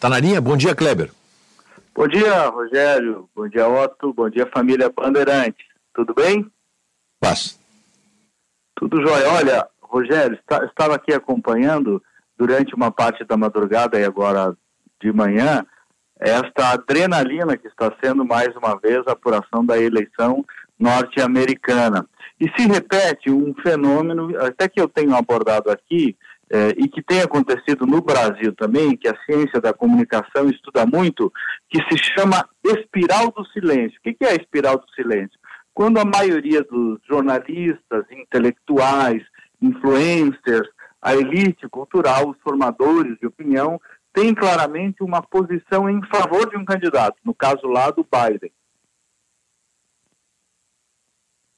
Tá na linha? Bom dia, Kleber. Bom dia, Rogério. Bom dia, Otto. Bom dia, família Bandeirante. Tudo bem? Paz. Tudo jóia. Olha, Rogério, estava aqui acompanhando durante uma parte da madrugada e agora de manhã esta adrenalina que está sendo mais uma vez a apuração da eleição norte-americana. E se repete um fenômeno, até que eu tenho abordado aqui, eh, e que tem acontecido no Brasil também, que a ciência da comunicação estuda muito, que se chama espiral do silêncio. O que é a espiral do silêncio? Quando a maioria dos jornalistas, intelectuais, influencers, a elite cultural, os formadores de opinião, tem claramente uma posição em favor de um candidato, no caso lá do Biden.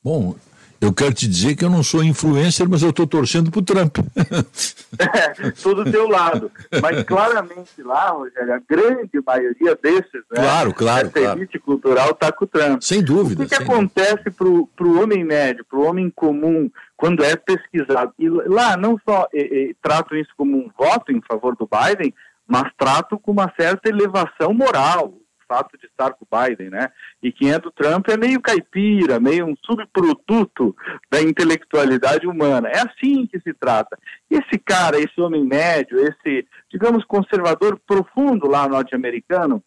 Bom, eu quero te dizer que eu não sou influencer, mas eu estou torcendo para o Trump. é, tudo do teu lado. Mas claramente lá, Rogério, a grande maioria desses, né? Claro, claro. Essa claro. elite cultural está com o Trump. Sem dúvida. O que, que acontece para o homem médio, para o homem comum, quando é pesquisado? E lá não só e, e, tratam isso como um voto em favor do Biden, mas tratam com uma certa elevação moral fato de estar com o Biden, né? E quem é do Trump é meio caipira, meio um subproduto da intelectualidade humana. É assim que se trata. Esse cara, esse homem médio, esse, digamos, conservador profundo lá norte-americano,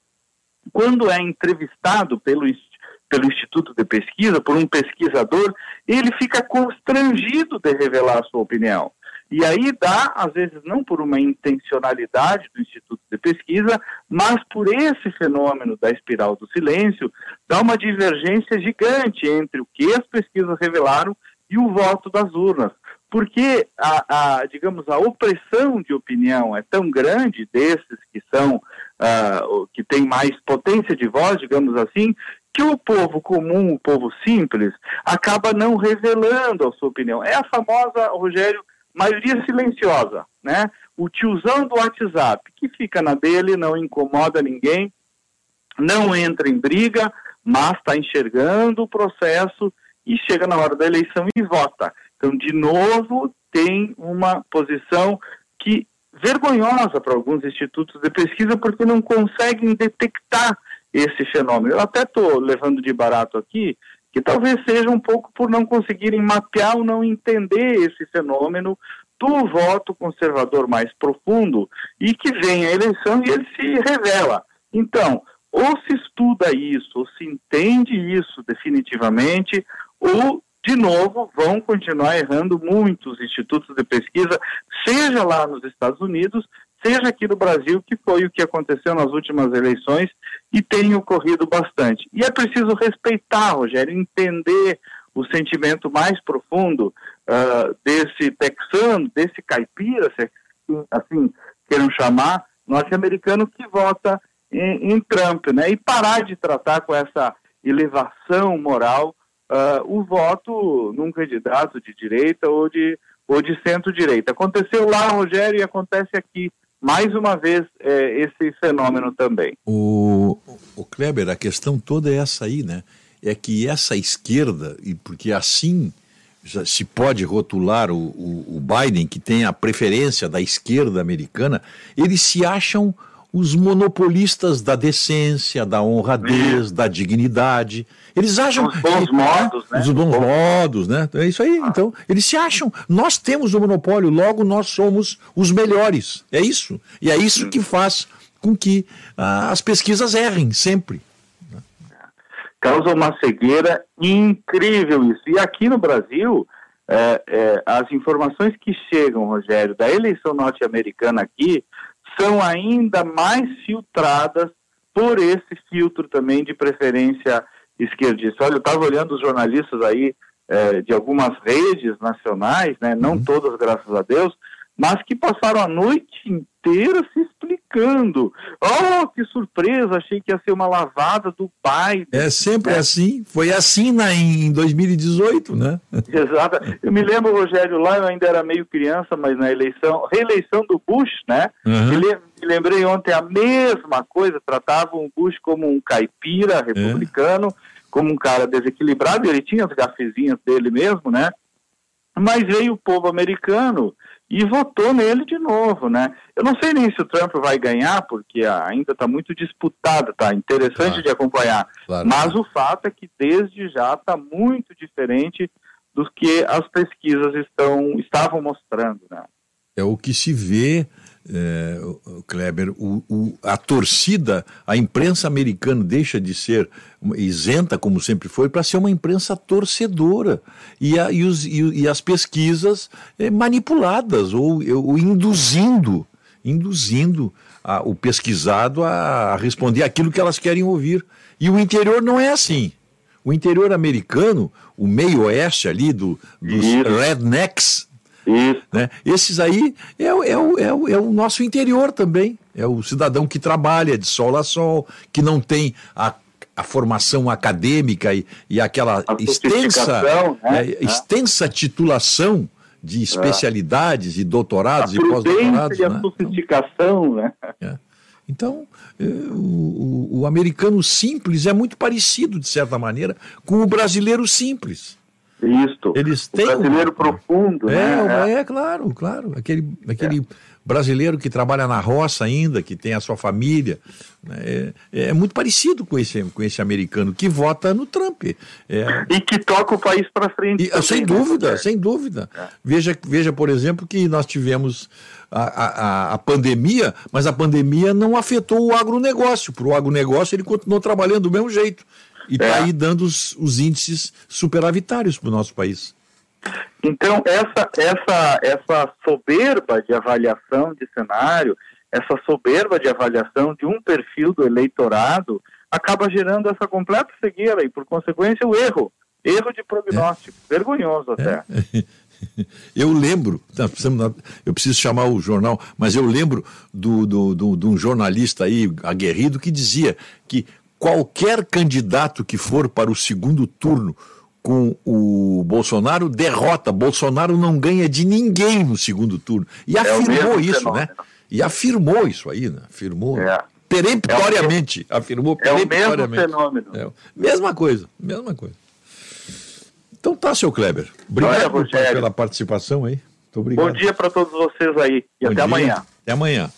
quando é entrevistado pelo pelo Instituto de Pesquisa, por um pesquisador, ele fica constrangido de revelar a sua opinião. E aí dá, às vezes, não por uma intencionalidade do Instituto de Pesquisa, mas por esse fenômeno da espiral do silêncio, dá uma divergência gigante entre o que as pesquisas revelaram e o voto das urnas. Porque, a, a digamos, a opressão de opinião é tão grande desses que são, uh, que têm mais potência de voz, digamos assim, que o povo comum, o povo simples, acaba não revelando a sua opinião. É a famosa, Rogério, maioria silenciosa, né? O tiozão do WhatsApp, que fica na dele, não incomoda ninguém, não entra em briga, mas está enxergando o processo e chega na hora da eleição e vota. Então, de novo, tem uma posição que vergonhosa para alguns institutos de pesquisa porque não conseguem detectar esse fenômeno. Eu até estou levando de barato aqui que talvez seja um pouco por não conseguirem mapear ou não entender esse fenômeno do voto conservador mais profundo e que vem a eleição e ele se revela. Então, ou se estuda isso, ou se entende isso definitivamente, ou, de novo, vão continuar errando muitos institutos de pesquisa, seja lá nos Estados Unidos, seja aqui no Brasil, que foi o que aconteceu nas últimas eleições e tem ocorrido bastante. E é preciso respeitar, Rogério, entender o sentimento mais profundo uh, desse texano, desse caipira, se assim queiram chamar, norte-americano que vota em, em, Trump, né? E parar de tratar com essa elevação moral uh, o voto num candidato de direita ou de, ou de centro-direita. Aconteceu lá, Rogério, e acontece aqui mais uma vez é, esse fenômeno também. O, o Kleber, a questão toda é essa aí, né? É que essa esquerda, e porque assim se pode rotular o, o, o Biden, que tem a preferência da esquerda americana, eles se acham os monopolistas da decência, da honradez, da dignidade. Eles acham. Os bons modos, né? Os bons modos, né? É isso aí. Ah. Então, eles se acham. Nós temos o monopólio, logo nós somos os melhores. É isso. E é isso que faz com que ah, as pesquisas errem sempre. Causa uma cegueira incrível isso. E aqui no Brasil, é, é, as informações que chegam, Rogério, da eleição norte-americana aqui são ainda mais filtradas por esse filtro também de preferência esquerdista. Olha, eu estava olhando os jornalistas aí é, de algumas redes nacionais, né, não uhum. todas, graças a Deus, mas que passaram a noite inteira se explicando. Oh, que surpresa! Achei que ia ser uma lavada do pai. É sempre né? assim. Foi assim na, em 2018, né? Exato. Eu me lembro, Rogério, lá eu ainda era meio criança, mas na eleição, reeleição do Bush, né? Uhum. Me, me lembrei ontem a mesma coisa. Tratavam o Bush como um caipira republicano, é. como um cara desequilibrado. Ele tinha as gafezinhas dele mesmo, né? Mas veio o povo americano e votou nele de novo, né? Eu não sei nem se o Trump vai ganhar, porque ainda está muito disputado, tá interessante claro. de acompanhar. Claro. Mas o fato é que desde já está muito diferente do que as pesquisas estão, estavam mostrando, né? É o que se vê é, Kleber, o, o, a torcida, a imprensa americana deixa de ser isenta, como sempre foi, para ser uma imprensa torcedora. E, a, e, os, e, e as pesquisas é, manipuladas ou, ou, induzindo, induzindo a, o pesquisado a responder aquilo que elas querem ouvir. E o interior não é assim. O interior americano, o meio oeste ali do, dos rednecks, isso. Né? Esses aí é, é, o, é, é o nosso interior também. É o cidadão que trabalha de sol a sol, que não tem a a formação acadêmica e, e aquela extensa, né? é, extensa titulação de especialidades é. e doutorados a e pós-doutorados. E a né? sofisticação, né? É. Então, é, o, o, o, americano simples é muito parecido, de certa maneira, com o brasileiro simples. Isto. Eles têm. O brasileiro um... profundo, é, né? É, claro, claro. Aquele, aquele é. brasileiro que trabalha na roça ainda, que tem a sua família. Né? É, é, muito parecido com esse, com esse americano que vota no Trump. É... E que toca o país para frente. E, também, sem né? dúvida, né? sem dúvida. É. Veja, veja, por exemplo, que nós tivemos. A, a, a, pandemia, mas a pandemia não afetou o agronegócio. Para o agronegócio, ele continuou trabalhando do mesmo jeito. E está é. aí dando os, os índices superavitários para o nosso país. Então, essa, essa, essa soberba de avaliação de cenário, essa soberba de avaliação de um perfil do eleitorado, acaba gerando essa completa cegueira e, por consequência, o erro. Erro de prognóstico. É. Vergonhoso até. É. Eu lembro, eu preciso chamar o jornal, mas eu lembro do, do, do, de um jornalista aí aguerrido que dizia que qualquer candidato que for para o segundo turno com o Bolsonaro derrota. Bolsonaro não ganha de ninguém no segundo turno. E é afirmou isso, fenômeno. né? E afirmou isso aí, né? Afirmou. É. Peremptoriamente. É o, afirmou peremptoriamente. É o mesmo fenômeno. É, mesma coisa, mesma coisa. Então tá, seu Kleber. Obrigado Olha, pela participação aí. Muito obrigado. Bom dia para todos vocês aí. E Bom até dia. amanhã. Até amanhã.